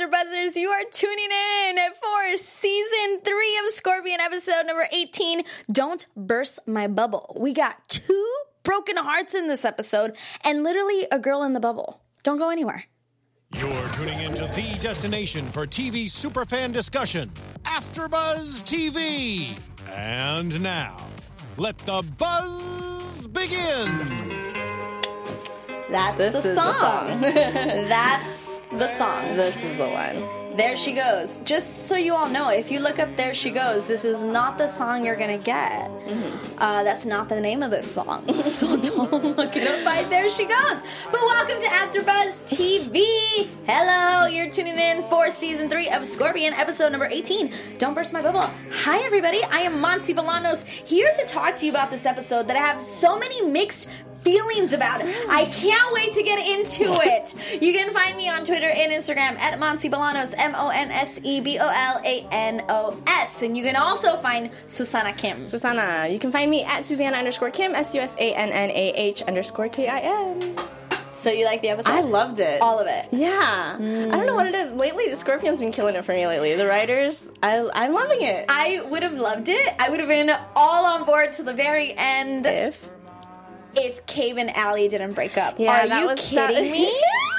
After Buzzers, you are tuning in for season three of Scorpion, episode number 18. Don't burst my bubble. We got two broken hearts in this episode and literally a girl in the bubble. Don't go anywhere. You're tuning into the destination for TV superfan discussion, AfterBuzz TV. And now, let the buzz begin. That's This the is the song. song. That's the song. This is the one. There she goes. Just so you all know, if you look up There She Goes, this is not the song you're gonna get. Mm-hmm. Uh, that's not the name of this song. So don't look it up by There She Goes. But welcome to AfterBuzz TV. Hello, you're tuning in for season three of Scorpion, episode number 18. Don't burst my bubble. Hi, everybody. I am Monse Bolanos here to talk to you about this episode that I have so many mixed feelings about it. I can't wait to get into it. You can find me on Twitter and Instagram at Monse Bolanos, M O N S E B O L A N O S. And you can also find Susannah Kim. Susannah, you can find me at Susannah underscore Kim, S U S A N N A H underscore K I M. So you like the episode? I loved it. all of it. Yeah. I don't know what it is. Lately, the Scorpion's been killing it for me lately. The writers, I, I'm loving it. I would have loved it. I would have been all on board to the very end if. If Cabe and Allie didn't break up. Yeah, Are you was- kidding that- me?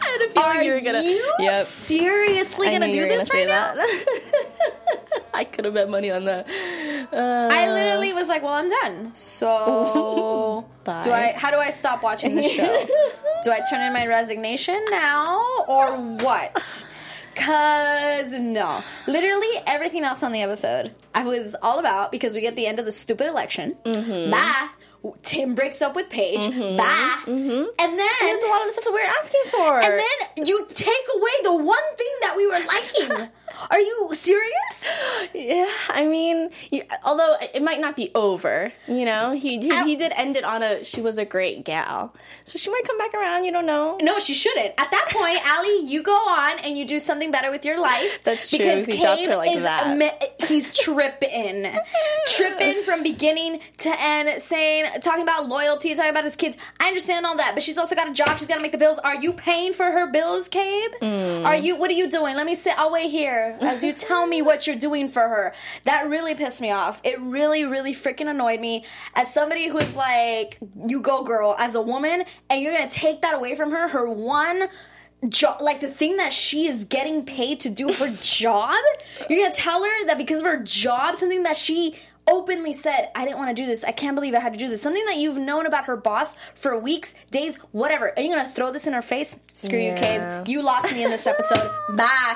I had a feeling Are you were gonna. you Yep. seriously I gonna do this gonna right now? that. I could have bet money on that. Uh, I literally was like, "Well, I'm done." So, Bye. do I? How do I stop watching the show? do I turn in my resignation now, or what? Cause no, literally everything else on the episode I was all about because we get the end of the stupid election. Mm-hmm. Bye. Tim breaks up with Paige. Mm-hmm. Bye. Mm-hmm. And then That's a lot of the stuff that we were asking for. and then you take away the one thing that we were liking. Are you serious? Yeah, I mean, you, although it might not be over, you know, he he, he did end it on a she was a great gal, so she might come back around. You don't know. No, she shouldn't. At that point, Allie, you go on and you do something better with your life. That's true. Because He dropped Cabe her like is that. me- he's tripping, tripping from beginning to end, saying, talking about loyalty, talking about his kids. I understand all that, but she's also got a job. She's got to make the bills. Are you paying for her bills, Cabe? Mm. Are you? What are you doing? Let me sit. I'll wait here as you tell me what you're doing for her. That really pissed me off. It really, really freaking annoyed me. As somebody who's like, you go, girl, as a woman, and you're gonna take that away from her. Her one job, like the thing that she is getting paid to do her job. You're gonna tell her that because of her job, something that she openly said, I didn't want to do this. I can't believe I had to do this. Something that you've known about her boss for weeks, days, whatever. Are you gonna throw this in her face? Screw you, Yeah. Cabe. You lost me in this episode. Bye.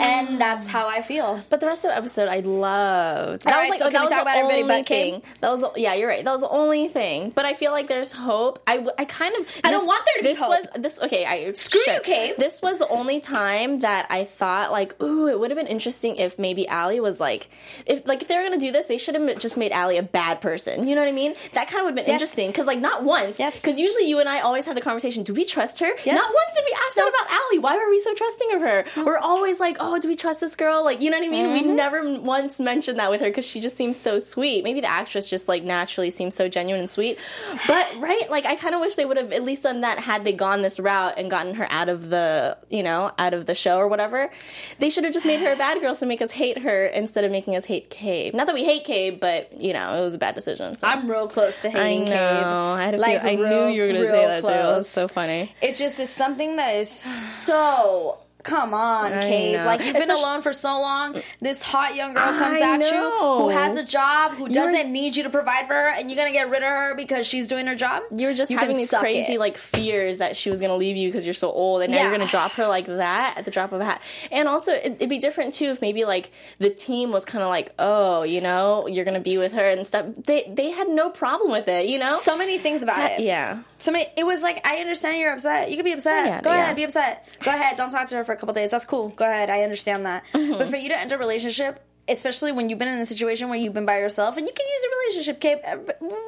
and that's how I feel. But the rest of the episode, I loved. That All right, so can we that was talk about everybody but Kim? thing. That was yeah, you're right. That was the only thing. But I feel like there's hope. I, I kind of I don't want there to be this hope. was this okay. I Screw you, shit. Cabe. This was the only time that I thought like, ooh, it would have been interesting if maybe Allie was like, if like if they were gonna do this, they should have just made Allie a bad person. You know what I mean? That kind of would have been Yes. interesting because like not once. Yes. Because usually you and I always have the conversation. Do we trust her? Yes. Not once did we ask that about Allie. Why were we so trusting of her? We're always like, oh, do we trust this girl? Like, you know what I mean? Mm-hmm. We never once mentioned that with her because she just seems so sweet. Maybe the actress just like naturally seems so genuine and sweet. But right, like I kind of wish they would have at least done that had they gone this route and gotten her out of the, you know, out of the show or whatever. They should have just made her a bad girl to make us hate her instead of making us hate Cabe. Not that we hate Cabe, but you know, it was a bad decision. So. I'm real close to I hating know. Cabe. I, had a Like, feel, I real- knew you were going to say that too. It was so funny. It just is something that is so. Come on, I Cabe. know. Like you've been alone for so long. This hot young girl comes I at you who has a job, who You're- doesn't need you to provide for her, and you're gonna get rid of her because she's doing her job. You were just You having these crazy it. like fears that she was going to leave you because you're so old, and now Yeah. you're going to drop her like that at the drop of a hat. And also, it, it'd be different too if maybe like the team was kind of like, oh, you know, you're going to be with her and stuff. They they had no problem with it, you know. so many things about it. yeah, So many. It was like I understand you're upset. You could be upset. Oh, yeah, Go yeah. ahead, be upset. Go ahead. Don't talk to her for a couple days. That's cool. Go ahead. I understand that. Mm-hmm. But for you to end a relationship. Especially when you've been in a situation where you've been by yourself, and you can use a relationship, Cabe, uh,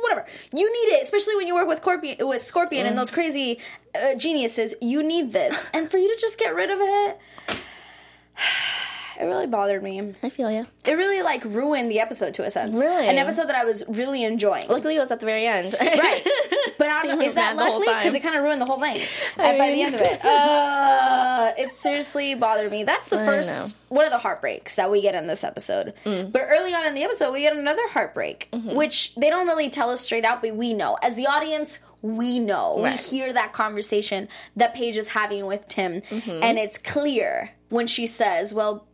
whatever. You need it, especially when you work with Scorpion, with Scorpion Mm. and those crazy uh, geniuses. You need this, and for you to just get rid of it, it really bothered me. I feel you. It really like ruined the episode to a sense. Really? an episode that I was really enjoying. Luckily, it was at the very end. Right. But I don't know, is that Mad the whole luckily? Because it kind of ruined the whole thing uh, by the end of it. Uh, it seriously bothered me. That's the I first, know. Mm. one of the heartbreaks that we get in this episode. But early on in the episode, we get another heartbreak, Mm-hmm. which they don't really tell us straight out, but we know. As the audience, we know. Right. We hear that conversation that Paige is having with Tim, Mm-hmm. and it's clear when she says, well,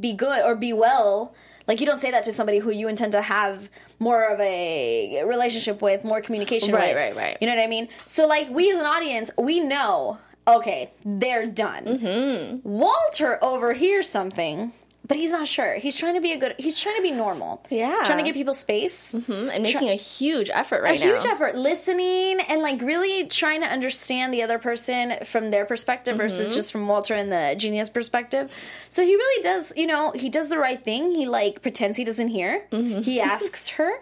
be good or be well. Like you don't say that to somebody who you intend to have more of a relationship with, more communication Right, with. right, right. You know what I mean? So like we as an audience, we know, okay, they're done. Mm-hmm. Walter overhears something, but he's not sure. He's trying to be a good he's trying to be normal. Yeah. Trying to give people space. Mhm, and making a huge effort right A now. huge effort listening and like really trying to understand the other person from their perspective Mm-hmm. versus just from Walter and the genius perspective. So he really does, you know, he does the right thing. He like pretends he doesn't hear. Mm-hmm. He asks her.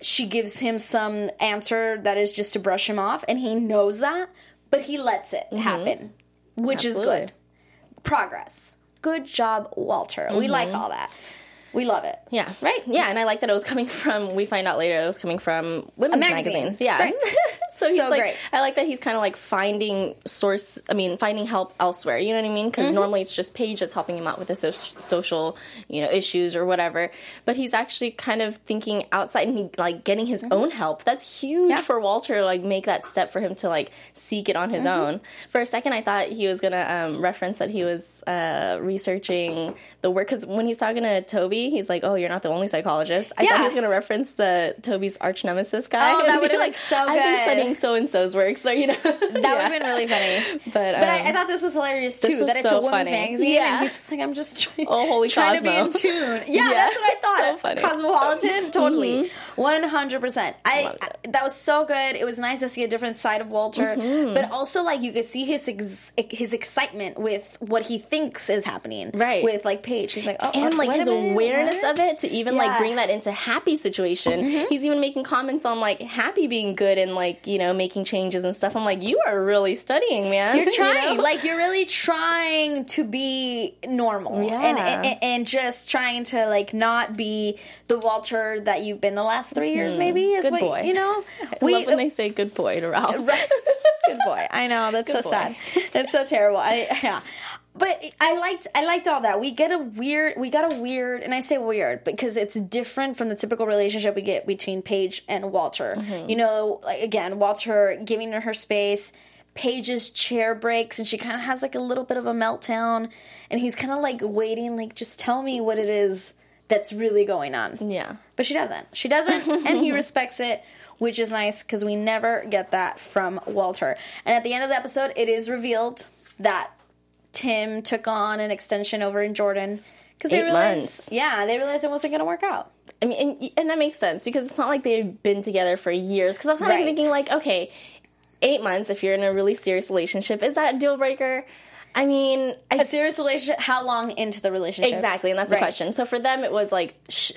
She gives him some answer that is just to brush him off, and he knows that, but he lets it happen, which is Mm-hmm. Good. Progress. Good job, Walter. We like all that. We love it. Mm-hmm. Yeah. Right? Yeah, and I like that it was coming from. We find out later it was coming from women's magazine. magazines. Yeah. Right. so he's So like, great. I like that he's kind of like finding source. I mean, finding help elsewhere. You know what I mean? Mm-hmm. Because normally it's just Paige that's helping him out with the so- social, you know, issues or whatever. But he's actually kind of thinking outside and he, like getting his own help. That's huge Mm-hmm. Yeah. for Walter. to, Like make that step for him to like seek it on his Mm-hmm. own. For a second, I thought he was gonna um, reference that he was uh, researching the work because when he's talking to Toby, he's like, "Oh, you're not the only psychologist." I Yeah. thought he was gonna reference the Toby's arch nemesis guy. Oh, that would have be been so I've been studying so and so's work, so you know That would have been really funny. But, But I, um, I thought this was hilarious too. That it's a woman's funny. magazine, Yeah. and he's just like, I'm just trying, Oh, holy trying to be in tune. Yeah, Yeah. that's what I thought. So funny. Mm-hmm. Cosmopolitan, totally, one hundred percent. I I- that was so good. It was nice to see a different side of Walter, Mm-hmm. but also like you could see his ex- his excitement with what he thinks is happening. Right. with like Paige, he's like, oh, and like his minute, awareness of it to even Yeah. like bring that into happy situation he's even making comments on like happy being good and like you know making changes and stuff i'm like you are really studying man You're You trying, know? like you're really trying to be normal, Yeah. and, and and just trying to like not be the Walter that you've been the last three years. Maybe is Mm-hmm. Good what boy. you know. I love when they say good boy to ralph Right. Good boy. I know that's so boy. sad. It's so terrible. I yeah. But I liked I liked all that. We get a weird we got a weird and I say weird because it's different from the typical relationship we get between Paige and Walter. Mm-hmm. You know, like again, Walter giving her her space. Paige's chair breaks and she kind of has like a little bit of a meltdown and he's kind of like waiting like just tell me what it is that's really going on. yeah But she doesn't. She doesn't, and he respects it, which is nice because we never get that from Walter. And at the end of the episode, it is revealed that Tim took on an extension over in Jordan because they realized, months. yeah, they realized it wasn't going to work out. I mean, and, and that makes sense because it's not like they've been together for years. Because I was kind Right. of thinking, like, okay, eight months if you're in a really serious relationship, is that a deal breaker? I mean, I, A serious relationship. How long into the relationship? exactly, and that's Right. the question. So for them, it was like sh-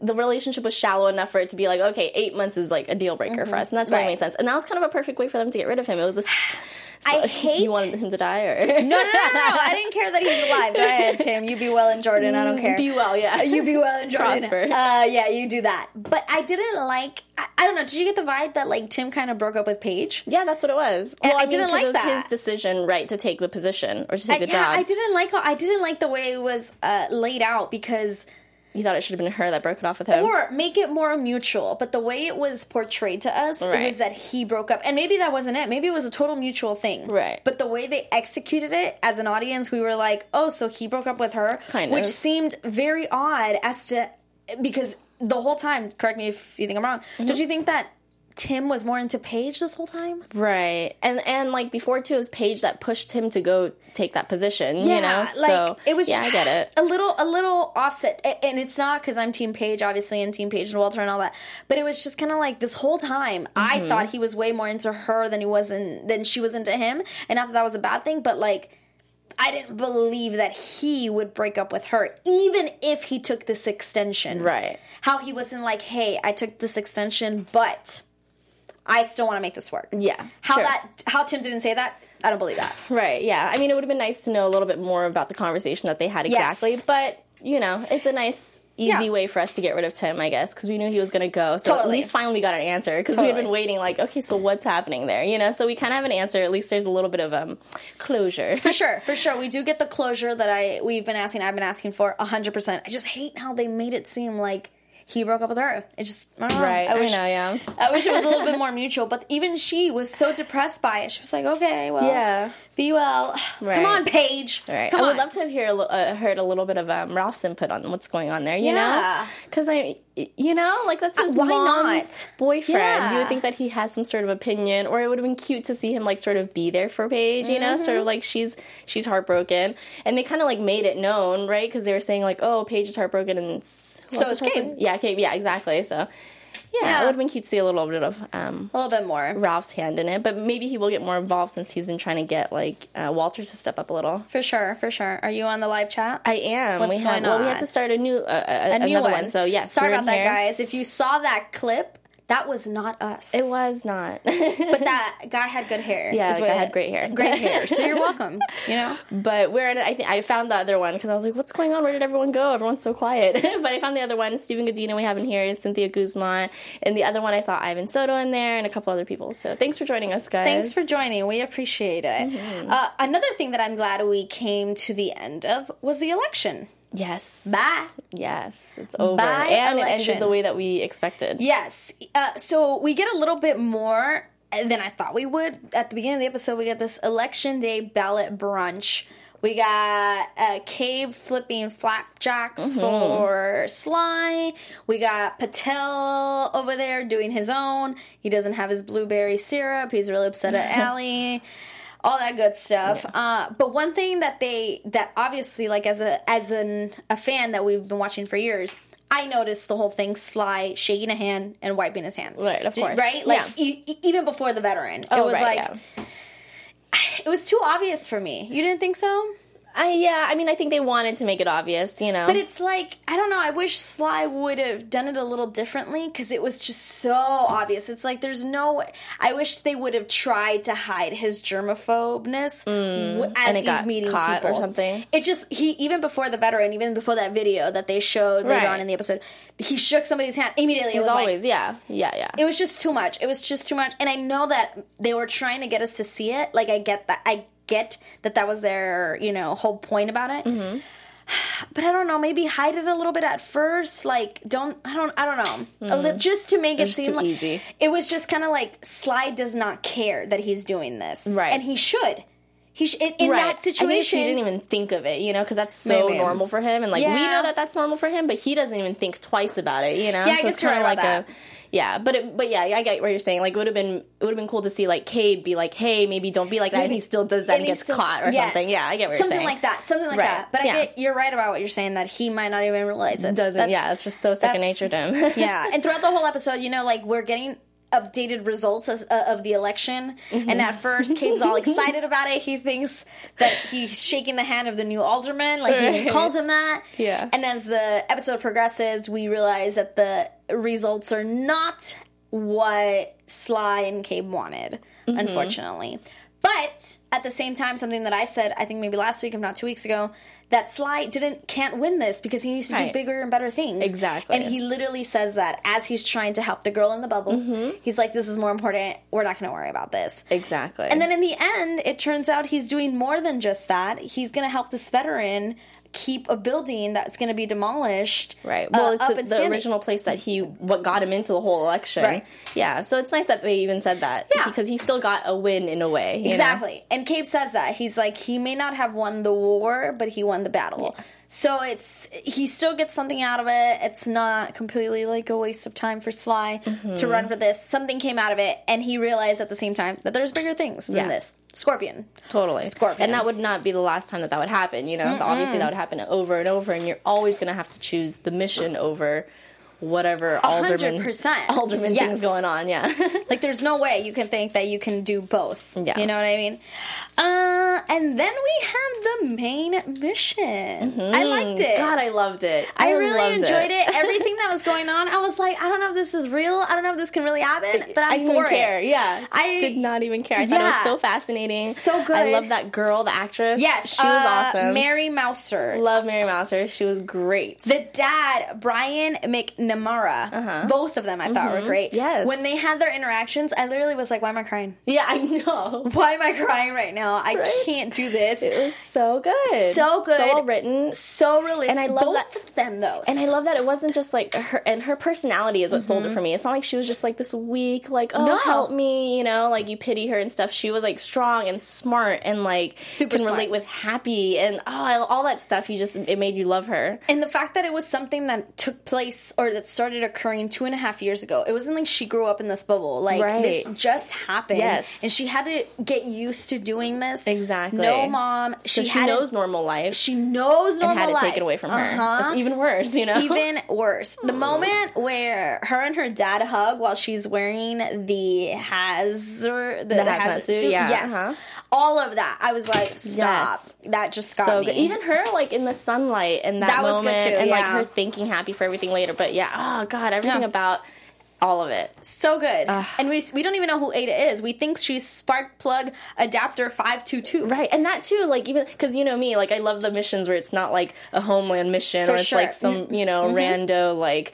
the relationship was shallow enough for it to be like, okay, eight months is like a deal breaker for us, and that's why Mm-hmm. Right. it made sense. And that was kind of a perfect way for them to get rid of him. It was a. s- I so- hate- You wanted him to die, or No, no, no, no, no. I didn't care that he's alive. Go ahead, Tim. You be well in Jordan. I don't care. Be well, yeah. You be well in Jordan. Prosper. Uh, yeah, you do that. But I didn't like. I, I don't know. Did you get the vibe that like Tim kind of broke up with Paige? Yeah, that's what it was. And well, I I, mean, didn't like it was that. his decision, right, to take the position or to take I, the yeah, job. I didn't like. how- I didn't like the way it was uh, laid out because, You thought it should have been her that broke it off with him. or make it more mutual. But the way it was portrayed to us, it was that he broke up, and maybe that wasn't it. Maybe it was a total mutual thing. Right. But the way they executed it as an audience, we were like, oh, so he broke up with her, Kind which seemed very odd as to because the whole time. Correct me if you think I'm wrong. Mm-hmm. Don't you think that? Tim was more into Paige this whole time. Right. And and like before too, it was Paige that pushed him to go take that position. you know? so it was. Yeah, I get it. A little, a little offset, and it's not because I'm Team Paige, obviously, and Team Paige and Walter and all that. But it was just kind of like this whole time, I Mm-hmm. thought he was way more into her than he was in than she was into him, and not that that was a bad thing, but like. I didn't believe that he would break up with her, even if he took this extension. Right. How he wasn't like, hey, I took this extension, but I still want to make this work. Yeah, How sure. that how Tim didn't say that I don't believe that. Right. Yeah. I mean, it would have been nice to know a little bit more about the conversation that they had exactly. Yes. But you know, it's a nice. Easy Yeah. way for us to get rid of Tim, I guess, because we knew he was going to go. So at least finally we got an answer because we had been waiting. Like, okay, so what's happening there? You know, so we kind of have an answer. At least there's a little bit of um closure. For sure, for sure, we do get the closure that I we've been asking. I've been asking for hundred percent. I just hate how they made it seem like he broke up with her. It just I don't know. Right, I I wish, know, yeah. I wish it was a little bit more mutual. But even she was so depressed by it. She was like, "Okay, well, Yeah. be well. Right. Come on, Paige. Right. Come I would love to have hear, uh, heard a little bit of um, Ralph's input on what's going on there. You Yeah. know, because I, you know, like that's his why mom's not? boyfriend. Yeah. You would think that he has some sort of opinion, or it would have been cute to see him like sort of be there for Paige. You know, Mm-hmm. sort of like she's she's heartbroken, and they kind of like made it known, right? Because they were saying like, oh, Paige is heartbroken, and So it's? Kate. Yeah, Kate. Yeah, exactly. So. Yeah, Yeah. it would have been cute to see a little bit of um, a little bit more. Ralph's hand in it, but maybe he will get more involved since he's been trying to get like uh, Walter to step up a little. For sure, for sure. Are you on the live chat? I am. What's we have. going Well, we had to start a new, uh, a, a new one. one. So yes, sorry you're about that, guys. If you saw that clip, that was not us. It was not. but that guy had good hair. Yeah, what guy had great hair. Great hair. So you're welcome. You know. but we're in. I think I found the other one because I was like, "What's going on? Where did everyone go? Everyone's so quiet." but I found the other one. Stephen Godino we have in here is Cynthia Guzman, and the other one I saw Ivan Soto in there and a couple other people. So thanks for joining us, guys. Thanks for joining. We appreciate it. Mm-hmm. Uh, another thing that I'm glad we came to the end of was the election. Yes. Bye. Yes, it's over, By and it ended the way that we expected. Yes. Uh, so we get a little bit more than I thought we would. At the beginning of the episode, we get this election day ballot brunch. We got uh, Cabe flipping flapjacks Mm-hmm. for Sly. We got Patel over there doing his own. He doesn't have his blueberry syrup. He's really upset at Allie. All that good stuff. Uh, but one thing that they that obviously like as a as an a fan that we've been watching for years, I noticed the whole thing Sly shaking a hand and wiping his hand. Right, of course. Right? Like Yeah. e- e- even before the veteran. Oh, it was right, like yeah. it was too obvious for me. You didn't think so? I yeah. I mean, I think they wanted to make it obvious, you know. But it's like I don't know. I wish Sly would have done it a little differently because it was just so obvious. It's like there's no. I wish they would have tried to hide his germaphobeness w- as Mm. and it he's got meeting caught or something? It just he even before the veteran, even before that video that they showed later Right. on in the episode, he shook somebody's hand immediately. It As was like, always, yeah, yeah, yeah. it was just too much. It was just too much. And I know that they were trying to get us to see it. Like I get that. I get that that was their, you know, whole point about it. Mm-hmm. But I don't know, maybe hide it a little bit at first. Like don't I don't I don't know. A li- just to make it seem Mm. like easy. It was just kind of like Sly does not care that he's doing this. Right. And he should. He sh- in, in right. that situation he didn't even think of it, you know, because that's so Maybe. normal for him, and like we know that that's normal for him, but he doesn't even think twice about it, you know. Yeah, so it's kind of right like a yeah, but it, but yeah, I get what you're saying. Like, it would have been it would have been cool to see like Cabe be like, hey, maybe don't be like that, and he still does that and, he gets still- caught or yes. something. Yeah, I get what something you're saying. Something like that, something like Right. that. But I get you're right about what you're saying that he might not even realize it. Doesn't That's- yeah, it's just so second nature to him. yeah, and throughout the whole episode, you know, like we're getting updated results as, uh, of the election, Mm-hmm. and at first, Cabe's all excited about it. He thinks that he's shaking the hand of the new alderman, like he even calls him that. Yeah. And as the episode progresses, we realize that the results are not what Sly and Cabe wanted, Mm-hmm. unfortunately. But at the same time, something that I said, I think maybe last week, if not two weeks ago, that Sly didn't can't win this because he needs to do bigger and better things. Exactly. And he literally says that as he's trying to help the girl in the bubble. Mm-hmm. He's like, "This is more important. We're not going to worry about this." exactly. And then in the end, it turns out he's doing more than just that. He's going to help this veteran keep a building that's going to be demolished. Right. uh, Well, it's up the standing. original place that he what got him into the whole election. Right. Yeah. So it's nice that they even said that. Yeah. Because he still got a win in a way. you know? Exactly. And Cabe says that. He's like, he may not have won the war, but he won the battle. So it's he still gets something out of it. It's not completely like a waste of time for Sly Mm-hmm. to run for this. Something came out of it, and he realized at the same time that there's bigger things than Yeah. this. Scorpion. Totally. Scorpion. And that would not be the last time that that would happen, you know? Obviously, that would happen over and over, and you're always going to have to choose the mission over whatever alderman 100%. alderman Yes. things going on. Yeah. Like, there's no way you can think that you can do both. Yeah. You know what I mean? Uh, and then we have the main mission. I liked it. Mm-hmm. God, I loved it. I really enjoyed it. Everything that was going on, I was like, I don't know if this is real. I don't know if this can really happen, but I'm I didn't care. it. Yeah, I- did not even care. I thought it was so fascinating. So good. I love that girl, the actress. Yes, she was uh, awesome. Mary Mouser. love Mary Mouser. She was great. The dad, Brian McNamara, both of them I thought were great. Uh-huh. Mm-hmm. Yes. When they had their interactions, I literally was like, why am I crying? yeah, I know. Why am I crying right now? I Right? can't do this. It was so good. So good. So well written. so realistic. And I love both that- of them though. And I love that it wasn't just like her, and her personality is what sold it for me. It's not like she was just like this weak, like, oh, Mm-hmm. No. help me, you know, like you pity her and stuff. She was like strong and smart and like Super can smart. relate with happy and oh, all that stuff. You just, it made you love her. And the fact that it was something that took place or that started occurring two and a half years ago, it wasn't like she grew up in this bubble. Like Right. this just happened. Yes. and she had to get used to doing this. Exactly. No mom. So she, had knows normal life. She knows normal life. and had it life. taken away from her. Uh-huh. It's even worse, you know? even worse. The moment where her and her dad hug while she's wearing the hazard, the, The hazmat suit, yeah, yes, uh-huh. All of that. I was like, stop. Yes. That just got so me. good. Even her, like in the sunlight, and that, That was good, too, and like her thinking happy for everything later. But yeah, oh god, everything Yeah. about all of it. So good. and we we don't even know who Ada is. We think she's spark plug adapter 522. Right, and that too, like even because you know me, like I love the missions where it's not like a homeland mission For or it's sure. like some you know mm-hmm. rando like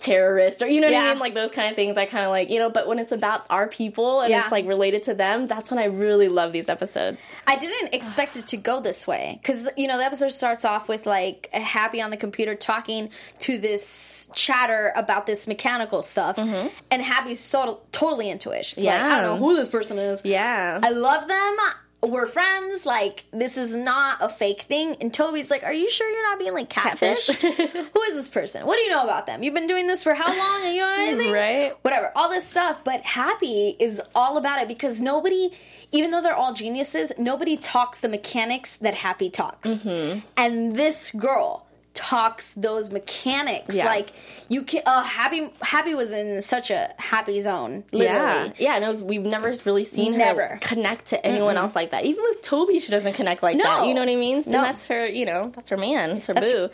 terrorist or you know what I mean, like those kind of things. I kind of like you know, but when it's about our people and Yeah. it's like related to them, that's when I really love these episodes. I didn't expect it to go this way because you know the episode starts off with like Happy on the computer talking to this chatter about this mechanical stuff, mm-hmm. And Happy's so totally into it. She's like, I Mm-hmm. Don't know who this person is. Yeah, I love them. We're friends. Like this is not a fake thing. And Toby's like, "Are you sure you're not being like catfish? Catfish. Who is this person? What do you know about them? You've been doing this for how long? And you don't know anything, Right. Whatever, all this stuff. But Happy is all about it because nobody, even though they're all geniuses, nobody talks the mechanics that Happy talks. Mm-hmm. And this girl talks those mechanics Yeah. like you can uh happy happy was in such a happy zone literally Yeah, yeah, and it was we've never really seen Never. her connect to anyone else like that. Even with Toby, she doesn't connect like No. that. You know what I mean? No. And that's her. You know, that's her man. It's her That's- boo.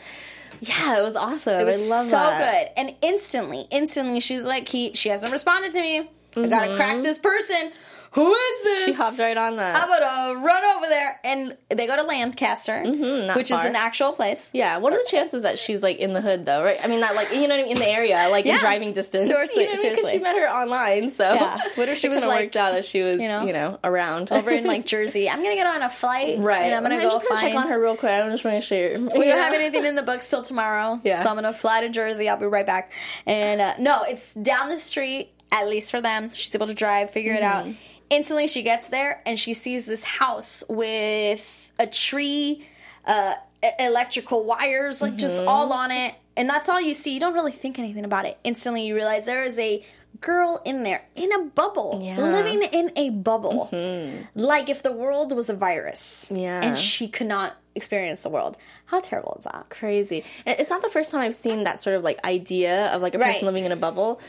Yeah, it was awesome. It was I love so that. good. And instantly, instantly, she's like, he, she hasn't responded to me. I gotta crack this person. Who is this? Mm-hmm. She hopped right on that. I'm gonna run over there, and they go to Lancaster, not which far. is an actual place. Yeah, what are the chances that she's like in the hood though, right? I mean, that like you know what I mean, in the area, like Yeah. in driving distance. Seriously, you know what I mean? Because she met her online, so Yeah. What if she it was like, worked out as she was, you you know, know, around Over in like Jersey, I'm gonna get on a flight, right? And I'm gonna I'm go just gonna find. check on her real quick. I'm just want to share. We don't have anything in the books till tomorrow. Yeah. So I'm gonna fly to Jersey. I'll be right back. And uh, no, it's down the street. At least for them, she's able to drive, figure it out. Mm-hmm. Instantly, she gets there and she sees this house with a tree, uh, electrical wires, like just Mm-hmm. all on it. And that's all you see. You don't really think anything about it. Instantly, you realize there is a girl in there in a bubble, Yeah. living in a bubble, like if the world was a virus. Yeah. and she could not experience the world. How terrible is that? crazy. It's not the first time I've seen that sort of like idea of like a person Right. living in a bubble,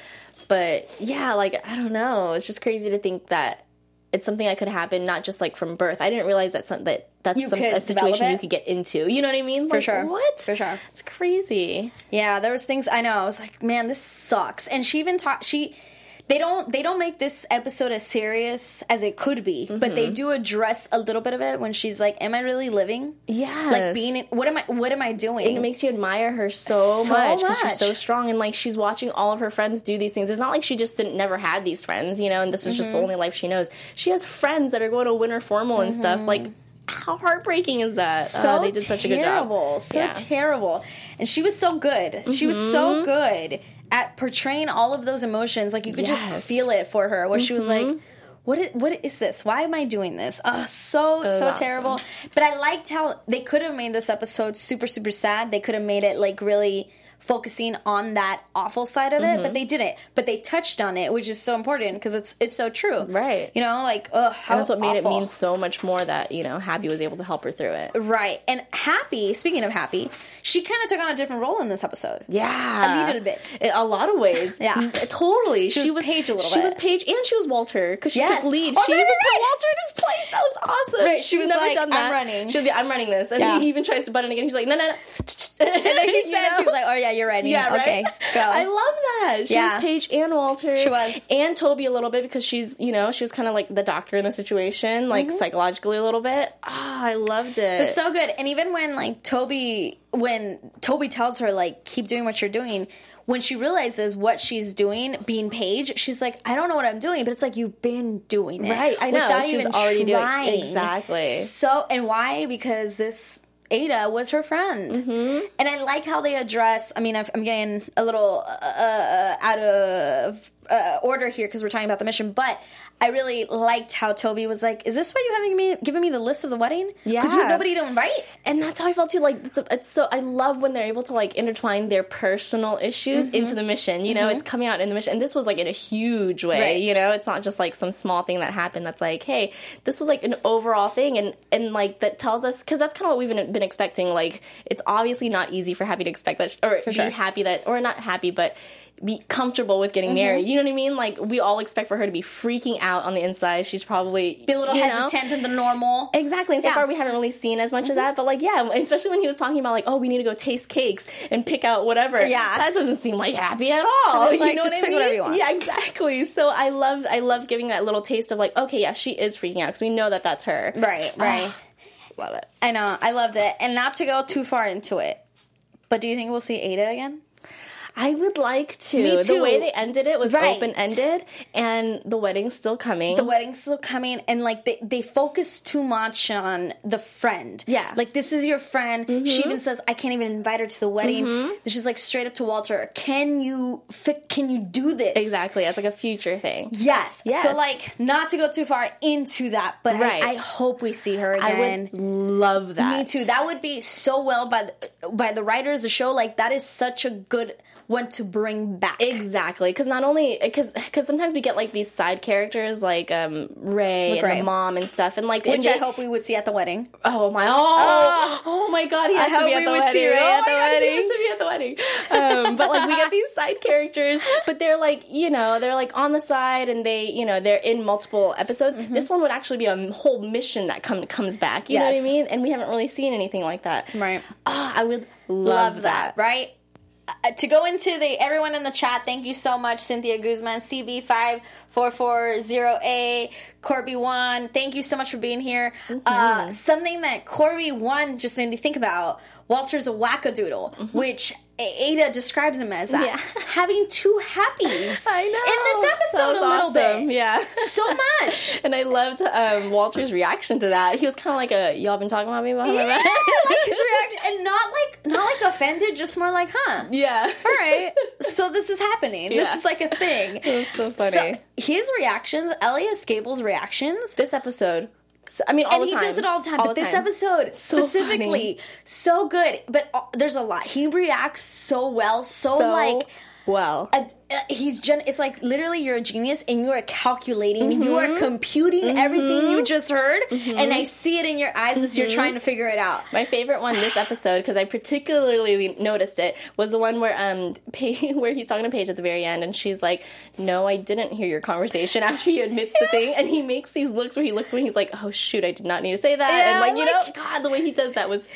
but yeah, like I don't know. It's just crazy to think that it's something that could happen, not just like from birth. I didn't realize that some that that's some, a situation you could get into. You know what I mean? For Like, sure. What? For sure. It's crazy. Yeah, there was things I know. I was like, man, this sucks. And she even taught She they don't they don't make this episode as serious as it could be, but Mm-hmm. they do address a little bit of it when she's like, "Am I really living? Yeah. Like being? In, what am I? What am I doing? it makes you admire her so, So much because she's so strong and like she's watching all of her friends do these things. It's not like she just didn't never had these friends, you know, and this is just the Mm-hmm. only life she knows. She has friends that are going to winter formal and stuff. Like, how heartbreaking is that? Mm-hmm. so Uh, they did such a good terrible, job. so Yeah. terrible. And she was so good. She was Mm-hmm. so good at portraying all of those emotions. Like you could just feel it for her, where she was like. Mm-hmm. What is, what is this? Why am I doing this? Oh, so so awesome. terrible. But I liked how they could have made this episode super super sad. They could have made it like really focusing on that awful side of Mm-hmm. it, but they didn't. But they touched on it, which is so important because it's it's so true, Right. You know, like ugh, that's what made it mean so much more that you know Happy was able to help her through it. Right. And Happy, speaking of Happy, she kind of took on a different role in this episode. Yeah, A little bit. In a lot of ways. Yeah. Mm, totally. She, was Paige a little bit. She bit. was Paige, and she was Walter because she Yes. took lead. Oh, she even put. Walter in his place. That was awesome. Right, she was never like, done "I'm that. running." She was, yeah, I'm running this, and Yeah. he even tries to butt in again. She's like, no, no, no. And then he says, he's like, oh yeah, you're right. Yeah, right. Okay, go. I love that. She Yeah. was Paige and Walter. She was. and Toby a little bit because she's, you know, she was kind of like the doctor in the situation, like Mm-hmm. psychologically a little bit. Ah, I loved it. It's so good. And even when like Toby, when Toby tells her like keep doing what you're doing, when she realizes what she's doing, being Paige, she's like, I don't know what I'm doing, but it's like you've been doing it, Right, I know. Without She's even already doing- trying. exactly. So and why? Because this. Ada was her friend, mm-hmm. and I like how they address. I mean, I'm getting a little uh, uh, out of uh, order here because we're talking about the mission, but I really liked how Toby was like, "Is this why you haven't me given me the list of the wedding? Yeah, because you have nobody to invite." and that's how I felt too. Like it's, it's so I love when they're able to like intertwine their personal issues Mm-hmm. into the mission. You know, it's coming out in the mission, and this was like in a huge way. Right. You know, it's not just like some small thing that happened. That's like, hey, this was like an overall thing, and and like that tells us because that's kind of what we've been, been expecting. Like it's obviously not easy for Happy to expect that, or be sure. happy that, or not happy, but. Be comfortable with Mm-hmm. getting married. You know what I mean? Like we all expect for her to be freaking out on the inside. She's probably Be a little you know? hesitant than the normal. Exactly. And so Yeah. far, we haven't really seen as much Mm-hmm. of that. But like, yeah, especially when he was talking about like, oh, we need to go taste cakes and pick out whatever. Yeah. that doesn't seem like happy at all. It's like, you know just what I pick mean? whatever you want. Yeah, exactly. So I love, I love giving that little taste of like, okay, yeah, she is freaking out because we know that that's her. Right, right. Love it. I know. I loved it. And not to go too far into it, but do you think we'll see Ada again? I would like to. Me The way they ended it was Right. open ended, and the wedding's still coming. The wedding's still coming, and like they, they focus too much on the friend. Yeah. Mm-hmm. Like, this is your friend. She even says, I can't even invite her to the wedding. She's like straight up to Walter, Can you fit, can you do this? exactly. That's like a future thing. Yes. Yes. So, like, not to go too far into that, but Right. I, I hope we see her again. I would love that. Me too. That would be so well by the, by the writers of the show. Like that is such a good one to bring back. Exactly, because not only because because sometimes we get like these side characters like um Ray and the mom and stuff, and like which and I they- hope we would see at the wedding. Oh my! Oh, oh my God! He has to hope be at the wedding. see Ray oh at the God, wedding. He has to be at the wedding. Um, but like we get these side characters, but they're like you know they're like on the side and they you know they're in multiple episodes. This one would actually be a whole mission that come comes back. You know Mm-hmm. What I mean? And we haven't really seen anything like that. Right. Ah, I would love, Love that, right? Uh, to go into the everyone in the chat, thank you so much, Cynthia Guzman, CB five four four zero A, Corby one. Thank you so much for being here. Uh, something that Corby one just made me think about. Walter's a wackadoodle, which Ada describes him as that. Mm-hmm. Yeah. Having two happies. I know. In this episode, a little awesome. bit. Yeah. So much. And I loved um, Walter's reaction to that. He was kind of like a, y'all been talking about me behind my Yeah, like his reaction, and not like not like offended, just more like, huh? yeah. All right, so this is happening. Yeah. This is like a thing. It was so funny. So his reactions, Elyes Gabel's reactions, this episode, so, I mean, all and the he does it all the time. All but the this time. episode So specifically, so good. But uh, there's a lot. He reacts so well, so, so like. Well. uh, uh, he's gen- it's like literally you're a genius and you are calculating you Mm-hmm. are computing everything you just heard and i see it in your eyes as Mm-hmm. you're trying to figure it out My favorite one this episode because I particularly noticed it was the one where um where he's talking to Paige at the very end and she's like, "No, I didn't hear your conversation." After he admits the thing, and he makes these looks where he looks when he's like, "Oh shoot, I did not need to say that," Yeah, and like you know, God, the way he does that was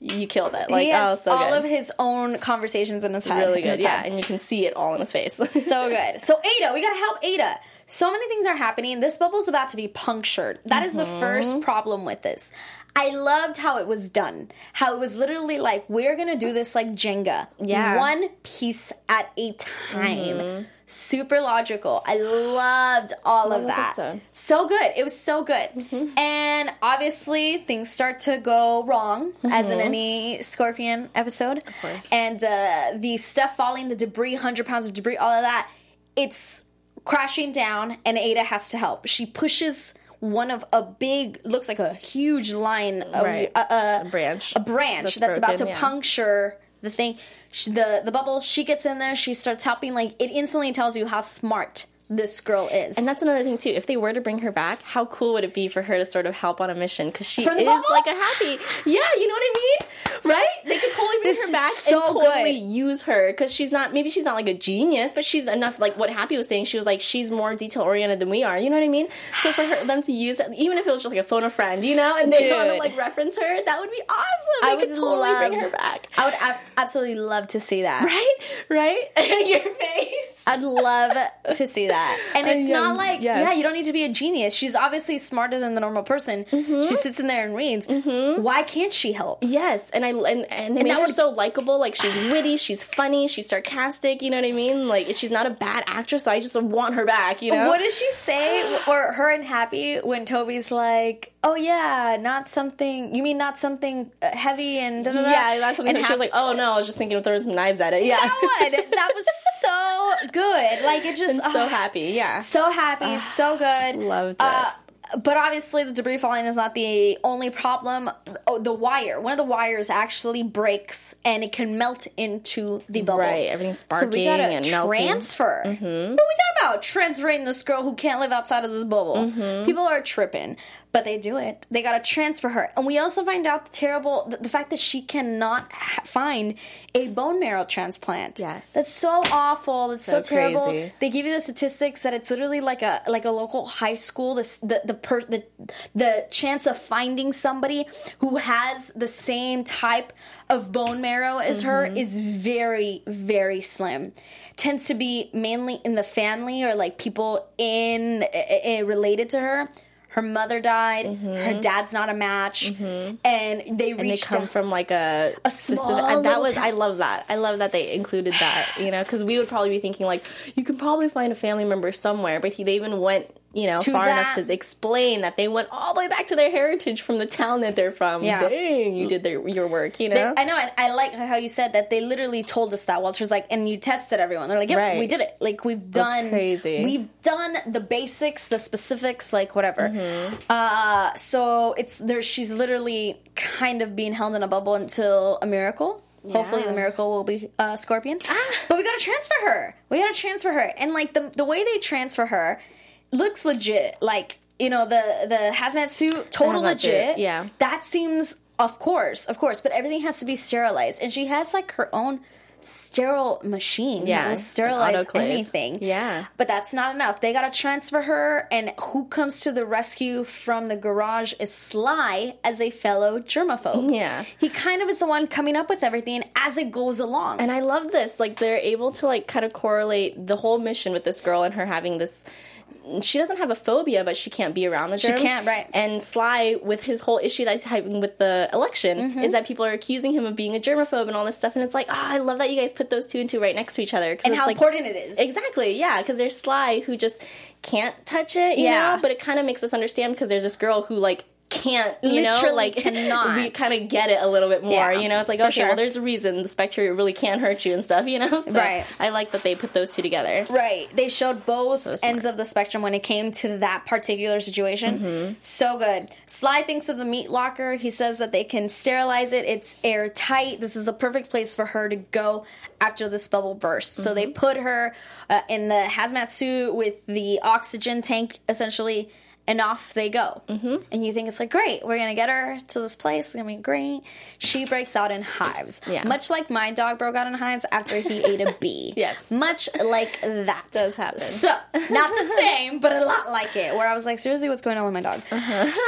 you killed it. Like oh, so all good. of his own conversations in his head really good, yeah, head. and you can see it all in his face. so good. So Ada, we gotta help Ada. So many things are happening. This bubble's about to be punctured. That is the Mm-hmm. first problem with this. I loved how it was done. How it was literally like we're gonna do this like Jenga, Yeah. Mm-hmm. one piece at a time. Super logical. I loved all of that. episode. So good. It was so good. Mm-hmm. And obviously things start to go wrong, as in any Scorpion episode. Of course. And uh, the stuff falling, the debris, hundred pounds of debris, all of that. It's crashing down, and Ada has to help. She pushes one of a big, looks like a huge line, of, Right. a, a, A branch. a branch That's that's, about to yeah. puncture the thing, she, the the bubble. She gets in there. She starts helping. Like it instantly tells you how smart this girl is. And that's another thing too. If they were to bring her back, how cool would it be for her to sort of help on a mission? Because she is bubble? like a happy, yeah. You know what I mean? Right? They could totally bring This her back so and totally good. use her because she's not. Maybe she's not like a genius, but she's enough. Like what Happy was saying, she was like she's more detail oriented than we are. You know what I mean? So for her, them to use, it, even if it was just like a phone a friend, you know, and they want to like reference her, that would be awesome. They I could would totally love, bring her back. I would ab- absolutely love to see that. Right? Right? Your face. I'd love to see that. And it's not like, yes. yeah, you don't need to be a genius. She's obviously smarter than the normal person. Mm-hmm. She sits in there and reads. Why can't she help? Yes, and I and, and they made that would- so likable. Like she's witty, she's funny, she's sarcastic. You know what I mean? Like she's not a bad actress. So I just want her back. You know? What does she say? Or her and Happy when Toby's like, "Oh yeah, not something. You mean not something uh, heavy and da, da, da." yeah, that's something. And she was like, "Oh no, I was just thinking of throwing some knives at it." Yeah, that one. That was so good. Like it just so ah, happy. Yeah, so happy, so good. loved Uh, but obviously, the debris falling is not the only problem. Oh, the wire, one of the wires actually breaks and it can melt into the bubble. Right, everything's So we gotta sparking and melting. Mm-hmm. transfer. What are we talking about? Transferring this girl who can't live outside of this bubble. Mm-hmm. People are tripping, but they do it. They gotta transfer her, and we also find out the terrible, the, the fact that she cannot ha- find a bone marrow transplant. Yes. that's so awful. That's so, So terrible. crazy. They give you the statistics that it's literally like a like a local high school. This the the per, the the chance of finding somebody who has the same type of bone marrow as her is very very slim. Tends to be mainly in the family or like people in eh, related to her. Her mother died. Her mm-hmm. dad's not a match, mm-hmm. and they reached. and they come out- from like a, A specific. small and that was town. I love that. I love that they included that. You know, because we would probably be thinking like you can probably find a family member somewhere, but he, they even went. You know, far that- enough to explain that they went all the way back to their heritage from the town that they're from. Yeah. Dang, you did their, your work. You know, I know, and I like how you said that they literally told us that. Walter's like, and you tested everyone. They're like, yep, Right. we did it. Like we've done, crazy. We've done the basics, the specifics, like whatever. Mm-hmm. Uh, so it's there. She's literally kind of being held in a bubble until a miracle. Hopefully, the miracle will be uh, Scorpion. Ah. But we gotta transfer her. We gotta transfer her, and like the the way they transfer her looks legit. Like you know the the hazmat suit, total hazmat suit, legit. yeah. That seems, of course, of course, but everything has to be sterilized. And she has like her own sterile machine Yeah, that will sterilize anything. Yeah. But that's not enough. They gotta transfer her, and who comes to the rescue from the garage is Sly as a fellow germaphobe. Yeah. He kind of is the one coming up with everything as it goes along. And I love this. Like they're able to like kind of correlate the whole mission with this girl and her having this. She doesn't have a phobia, but she can't be around the germs. She can't, right. And Sly, with his whole issue that he's having with the election, Mm-hmm. is that people are accusing him of being a germaphobe and all this stuff. And it's like, ah, I love that you guys put those two and two right next to each other. and it's how like, important it is. Exactly, yeah, because there's Sly who just can't touch it, you Yeah. know. But it kind of makes us understand because there's this girl who like can't, you know, Literally like cannot. we kind of get it a little bit more, Yeah, you know. It's like okay, sure. well, there's a reason the bacteria really can hurt you and stuff, you know. So Right. I like that they put those two together. Right. They showed both smart. ends of the spectrum when it came to that particular situation. Mm-hmm. So good. Sly thinks of the meat locker. He says that they can sterilize it. It's airtight. This is the perfect place for her to go after this bubble bursts. So Mm-hmm. they put her uh, in the hazmat suit with the oxygen tank essentially. And off they go. Mm-hmm. And you think it's like, great, we're to get her to this place. It's to be great. She breaks out in hives. Yeah. Much like my dog broke out in hives after he ate a bee. Yes. Much like that. Does happen. So, not the same, but a lot like it. Where I was like, seriously, what's going on with my dog?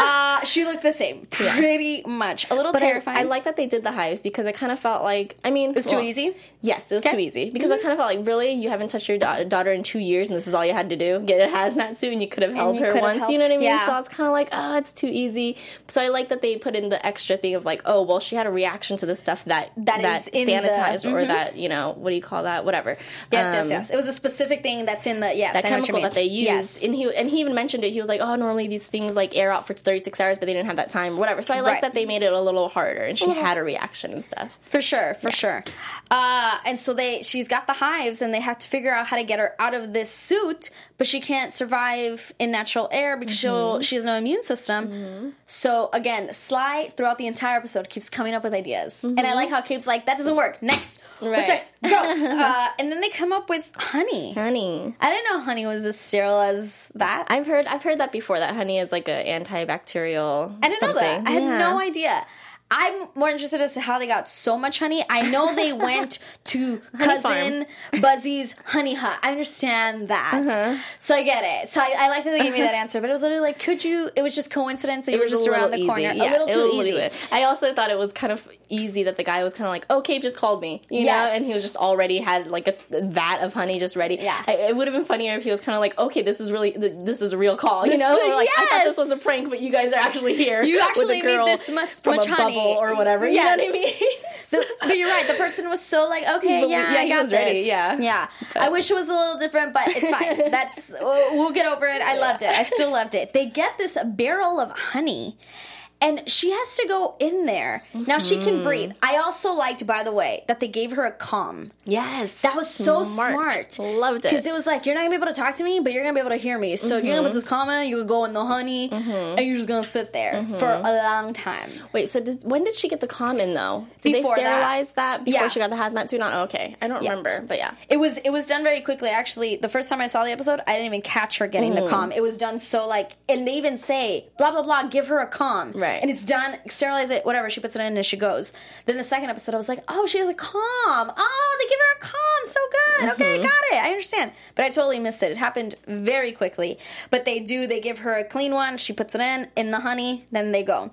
uh she looked the same, pretty much. A little But terrifying. I like that they did the hives because it kind of felt like I mean, it was too easy? Yes, it was Okay. too easy because I kind of felt like really you haven't touched your da- daughter in two years and this is all you had to do get a hazmat suit and you could have held her once. you know what I mean? yeah. So I was kind of like, oh, it's too easy. So I like that they put in the extra thing of like, oh, well, she had a reaction to the stuff that That that, is in the- sanitized or that you know what do you call that? Whatever. yes, yes, Um, yes. It was a specific thing that's in the yes. that I know what you chemical that they used, Yes. and he and he even mentioned it. He was like, "Oh, normally these things like air out for 36 hours, but they didn't have that time, whatever." So I like Right. that they made it a little harder, and she had a reaction and stuff. For sure, for sure. Uh, and so they, she's got the hives, and they have to figure out how to get her out of this suit, but she can't survive in natural air because she'll mm-hmm. she has no immune system. Mm-hmm. So again, Sly throughout the entire episode keeps coming up with ideas, and I mm-hmm. like how Cabe's like, "That doesn't work. Next, Right. what's next? Go!" uh, and then they come up with honey. Honey. I didn't know honey was as sterile as that. I've heard I've heard that before that honey is like an antibacterial. I didn't know that. something. I had no idea. I'm more interested as to how they got so much honey. I know they went to cousin Buzzy's honey hut. I understand that. Uh-huh. So I get it. So I, I like that they gave me that answer. But it was literally like, could you? It was just coincidence that you were just around little the corner. easy. a little it too was easy. little- I also thought it was kind of easy that the guy was kind of like, "Oh, Cabe just called me," you Yes. know, and he was just already had like a, vat of honey just ready. Yeah. I, it would have been funnier if he was kind of like, "Okay, this is really th- this is a real call," you This know, is- like I thought this was a prank, but you guys are actually here. You actually need this much, much honey bubble or whatever. You Yes. know what I mean? The- but you're right. The person was so like, okay, But yeah, yeah, I he got was this. ready, yeah. yeah. I wish it was a little different, but it's fine. That's we'll get over it. I loved it. I still loved it. They get this barrel of honey. And she has to go in there. Now she Mm-hmm. can breathe. I also liked, by the way, that they gave her a comm. yes, That was so smart. Loved it. Because it was like, you're not gonna be able to talk to me, but you're gonna be able to hear me. So you're gonna put this comment, you'll go in the honey, mm-hmm. and you're just gonna sit there mm-hmm. for a long time. Wait, so did, when did she get the comm in, though? Did Before they that. sterilize that, before Yeah. she got the hazmat suit on? Oh, okay, I don't remember, but yeah. It was it was done very quickly. Actually, the first time I saw the episode, I didn't even catch her getting the mm-hmm. comm. It was done so like, and they even say blah blah blah, give her a comm, Right. And it's done, sterilize it, whatever. She puts it in and she goes. Then the second episode, I was like, oh, she has a comm. Oh, they give her a comm. So good. Okay, Mm-hmm. got it. I understand. But I totally missed it. It happened very quickly. But they do. They give her a clean one. She puts it in in the honey. Then they go.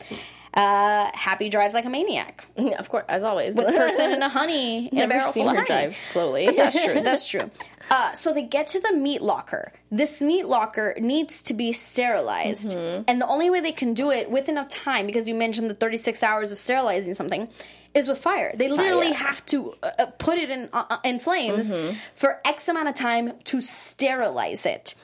Uh, Happy drives like a maniac. Yeah, of course, as always. With person in a honey in a Never barrel seen full of her honey. drive slowly. But that's true. That's true. Uh, so they get to the meat locker. This meat locker needs to be sterilized, Mm-hmm. and the only way they can do it with enough time, because you mentioned the 36 hours of sterilizing something, is with fire. They literally yeah. have to uh, uh, put it in uh, uh, in flames Mm-hmm. for X amount of time to sterilize it,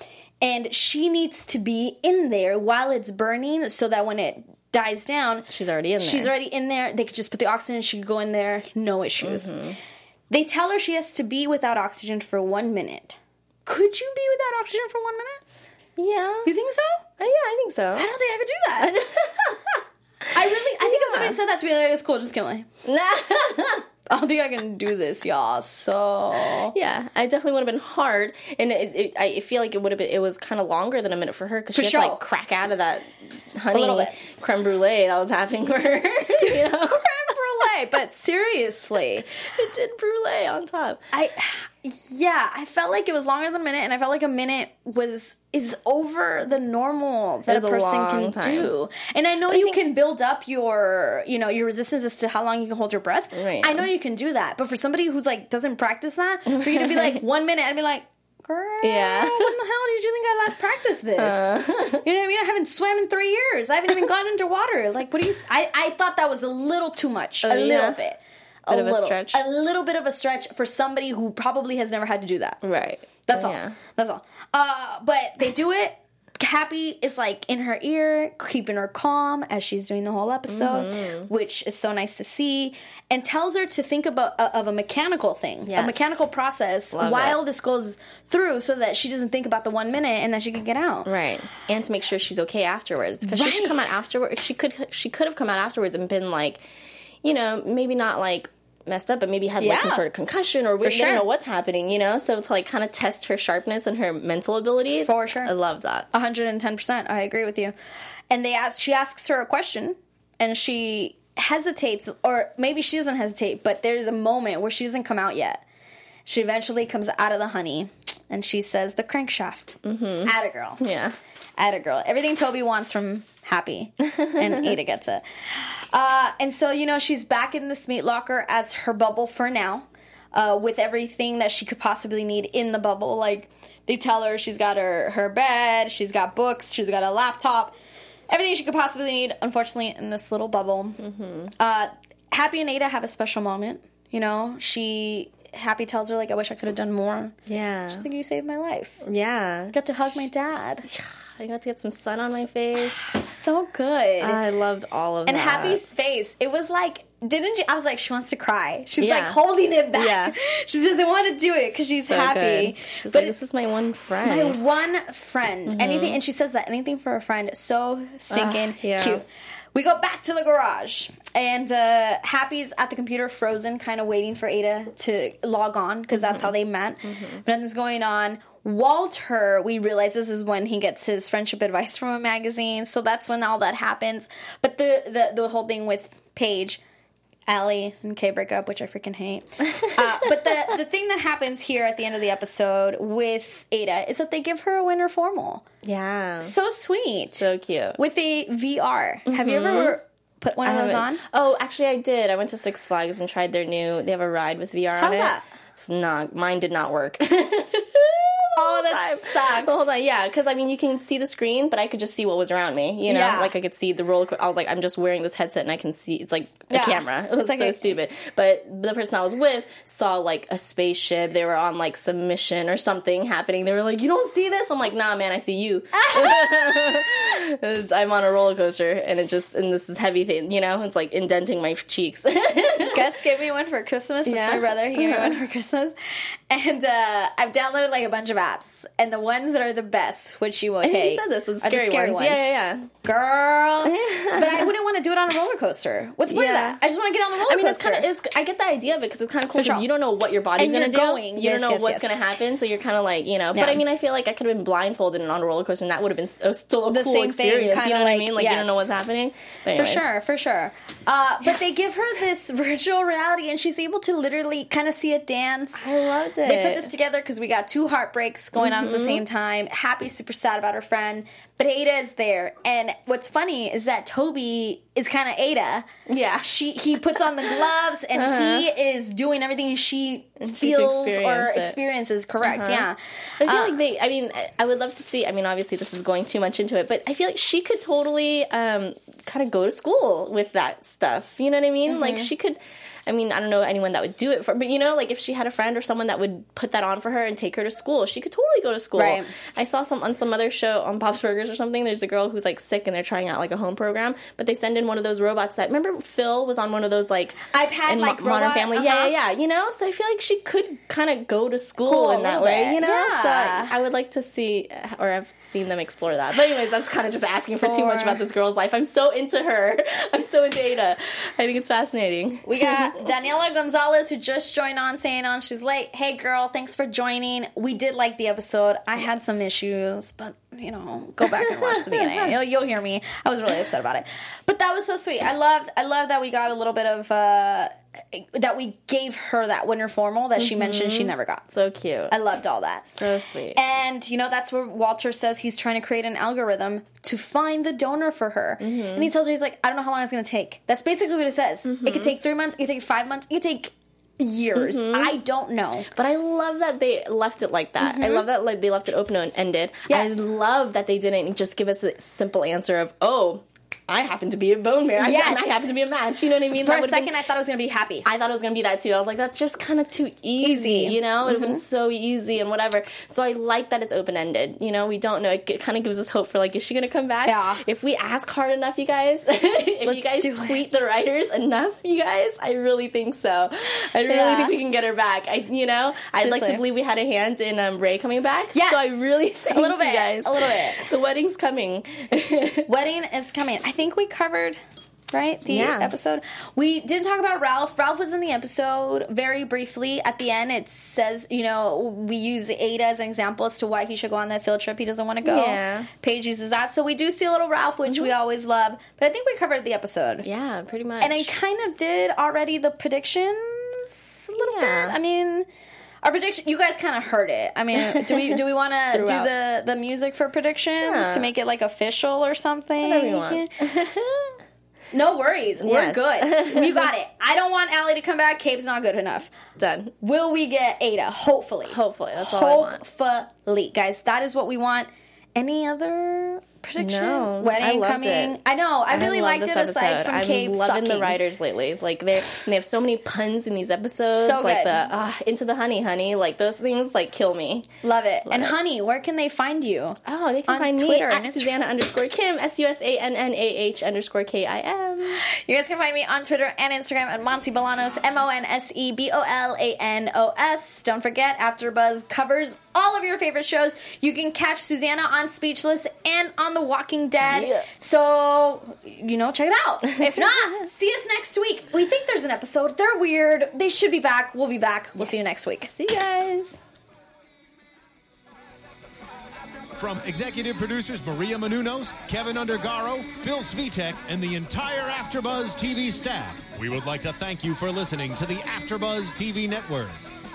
and she needs to be in there while it's burning, so that when it dies down, She's already in there. She's already in there. They could just put the oxygen. She could go in there, no issues. Mm-hmm. They tell her she has to be without oxygen for one minute. Could you be without oxygen for one minute? yeah. You think so? Uh, yeah, I think so. I don't think I could do that. I really, I think if somebody said that to me, like, it's cool, just kill me. I don't think I can do this, y'all. So yeah, I definitely would have been hard, and it, it, I feel like it would have been. It was kind of longer than a minute for her because she For had sure. to like crack out of that honey creme brulee that was happening for her. you know, brulee. But seriously, it did brulee on top. I yeah, I felt like it was longer than a minute, and I felt like a minute was is over the normal that a a person long can time. do. And I know you think- can build up your you know your resistance as to how long you can hold your breath. Right. I know you can do that, but for somebody who's like doesn't practice that, for you to be like one minute, I'd be like. Girl, Yeah. when the hell did you think I last practiced this? you know what I mean? I haven't swam in three years. I haven't even gone underwater. Like, what do you? I I thought that was a little too much. a Oh, yeah? little bit. Bit of a little, stretch? A little bit of a stretch for somebody who probably has never had to do that. Right. That's all. That's all. Uh, but they do it. Happy is like in her ear, keeping her calm as she's doing the whole episode, Mm-hmm. which is so nice to see, and tells her to think about uh, of a mechanical thing, a mechanical process Love while it. this goes through, so that she doesn't think about the one minute and then she can get out. Right, and to make sure she's okay afterwards, because she should come out afterwards. She could she could have come out afterwards and been like, you know, maybe not like messed up, but maybe had like some sort of concussion or we sure. don't know what's happening. You know, so to like kind of test her sharpness and her mental ability. For sure. I love that. 110%. I agree with you. And they ask she asks her a question and she hesitates or maybe she doesn't hesitate, but there's a moment where she doesn't come out yet. She eventually comes out of the honey and she says the crankshaft. Mm-hmm. Atta girl. Yeah. Atta girl. Everything Toby wants from Happy. And Ada gets it. Uh, and so, you know, she's back in this meat locker as her bubble for now. Uh, with everything that she could possibly need in the bubble. Like they tell her she's got her, her bed, she's got books, she's got a laptop, everything she could possibly need, unfortunately, in this little bubble. Uh, Happy and Ada have a special moment. You know, she Happy tells her like, "I wish I could have done more." Yeah. She's like, "You saved my life." yeah. Got to hug my dad. I got to get some sun on my face. So good. I loved all of and that. And Happy's face, it was like didn't you? I was like, she wants to cry. She's Yeah. like holding it back. Yeah. She doesn't want to do it because she's So happy. good. She's but like, this is my one friend. my one friend. Mm-hmm. Anything, and she says that anything for a friend. So stinking Ah, yeah. cute. We go back to the garage, and uh, Happy's at the computer, frozen, kind of waiting for Ada to log on because that's Mm-hmm. how they met. But nothing's going on. Walter, we realize this is when he gets his friendship advice from a magazine, so that's when all that happens. But the the, the whole thing with Paige. Allie and Cabe break up, which I freaking hate. Uh, but the the thing that happens here at the end of the episode with Ada is that they give her a winter formal. yeah. So sweet. So cute. with a VR. Have you ever put one of those on? Oh, actually, I did. I went to Six Flags and tried their new. They have a ride with VR on How's it. that? It's not. Mine did not work. Oh, that time. sucks. Hold on, yeah, because I mean, you can see the screen, but I could just see what was around me. You know, Yeah. like I could see the roller. co- I was like, I'm just wearing this headset and I can see. It's like a Yeah. camera. It was like so a- stupid. But the person I was with saw like a spaceship. They were on like some mission or something happening. They were like, "You don't see this?" I'm like, "Nah, man, I see you." I'm on a roller coaster and it just and this is heavy thing. You know, it's like indenting my cheeks. Gus gave me one for Christmas. That's Yeah. my brother. He gave me one for Christmas. And uh, I've downloaded like a bunch of apps. And the ones that are the best, which you think hate, you said this is the scary, ones. Yeah, yeah, yeah. Girl. but I wouldn't want to do it on a roller coaster. What's the point Yeah. of that? I just want to get on the roller I mean, it's coaster. kind of. It's. I get the idea of it because it's kind of cool because sure. you don't know what your body's And gonna do. going. You Yes, don't know yes, what's yes. gonna happen, so you're kind of like you know. Yeah. But I mean, I feel like I could have been blindfolded and on a roller coaster, and that would have been still a The cool thing, experience. kinda you know what I mean? Like you don't know what's happening. For sure, for sure. Uh, but they give her this virtual reality, and she's able to literally kind of see it dance. I loved it. They put this together because we got two heartbreaks going on at the Mm-hmm. same time. Happy, super sad about her friend, but Ada is there. And what's funny is that Toby is kind of Ada. Yeah. She he puts on the gloves and he is doing everything she feels or it. experiences. Correct? Yeah. I feel Uh, like they. I mean, I- would love to see. I mean, obviously, this is going too much into it, but I feel like she could totally um, kind of go to school with that stuff. You know what I mean? Like Mm-hmm. she could. I mean, I don't know anyone that would do it for, but you know, like if she had a friend or someone that would put that on for her and take her to school, she could totally go to school. Right. I saw some on some other show on Bob's Burgers or something. There's a girl who's like sick and they're trying out like a home program, but they send in one of those robots that remember Phil was on one of those like iPad, in like, Mo- Modern? Family. Uh-huh. Yeah, yeah, yeah. You know, so I feel like she could kind of go to school Cool, in that way. bit. You know, so I, I would like to see, or I've seen them explore that. But anyways, that's kind of just asking for too much about this girl's life. I'm so into her. I'm so into Ada. I think it's fascinating. We got Daniela Gonzalez who just joined on saying on she's late. Hey girl, thanks for joining. We did like the episode. I had some issues, but you know, go back and watch the beginning. You'll, you'll hear me. I was really upset about it. But that was so sweet. I loved I love that we got a little bit of uh that we gave her that winter formal that she mentioned she mm-hmm. never got. So cute. I loved all that. so sweet. And you know that's where Walter says he's trying to create an algorithm to find the donor for her. Mm-hmm. And he tells her he's like, I don't know how long it's going to take. That's basically what it says. It could mm-hmm. take three months. It could take five months. It could take years. I don't know. But I love that they left it like that. I love that like they left it open and ended. Mm-hmm. Yes. I love that they didn't just give us a simple answer of oh. I happen to be a bone marrow. Yes. I, I happen to be a match. You know what I mean? For That a would've been- second, I thought I was going to be happy. I thought it was gonna be that too. I was like, that's just kind of too easy, Easy. Mm-hmm. you know. It would have been so easy and whatever. So I like that it's open ended. You know, we don't know. It kind of gives us hope for like, is she gonna come back? Yeah. If we ask hard enough, you guys, if Let's you guys tweet it. the writers enough, you guys, I really think so. I really Yeah. think we can get her back. I, you know, I'd like to believe we had a hand in um, Ray coming back. Yes. So I really think a little you bit, guys, a little bit. The wedding's coming. Wedding is coming. I think we covered. Right, the Yeah. episode. We didn't talk about Ralph. Ralph was in the episode very briefly. At the end, it says, you know, we use Ada as an example as to why he should go on that field trip. He doesn't want to go. Yeah. Paige uses that. So we do see a little Ralph, which we mm-hmm. always love. But I think we covered the episode. yeah, pretty much. And I kind of did already the predictions a little Yeah. bit. I mean, our prediction. You guys kind of heard it. I mean, do we do we want to do the the music for predictions Yeah. to make it like official or something? Whatever you want. No worries, we're good. you got it. I don't want Allie to come back. Cabe's not good enough. Done. Will we get Ada? Hopefully. Hopefully, that's all I want. Hopefully, guys. That is what we want. Any other prediction? No, Wedding I loved coming. it. I know. I, really liked this it aside episode. from I'm Cabe loving sucking. the writers lately. Like they they have so many puns in these episodes. So like good. the uh, into the honey, honey. Like those things like kill me. Love it. and it. honey, where can they find you? Oh, they can On find Twitter me and at Susannah underscore Kim S U S A N N A H underscore K I M. You guys can find me on Twitter and Instagram at Monse Bolanos, M O N S E B O L A N O S. Don't forget, AfterBuzz covers all of your favorite shows. You can catch Susannah on Speechless and on The Walking Dead. Yeah. So, you know, check it out. If not, see us next week. We think there's an episode. They're weird. They should be back. We'll be back. We'll see you next week. See you guys. From executive producers Maria Menounos, Kevin Undergaro, Phil Svitek, and the entire AfterBuzz TV staff, we would like to thank you for listening to the AfterBuzz TV network.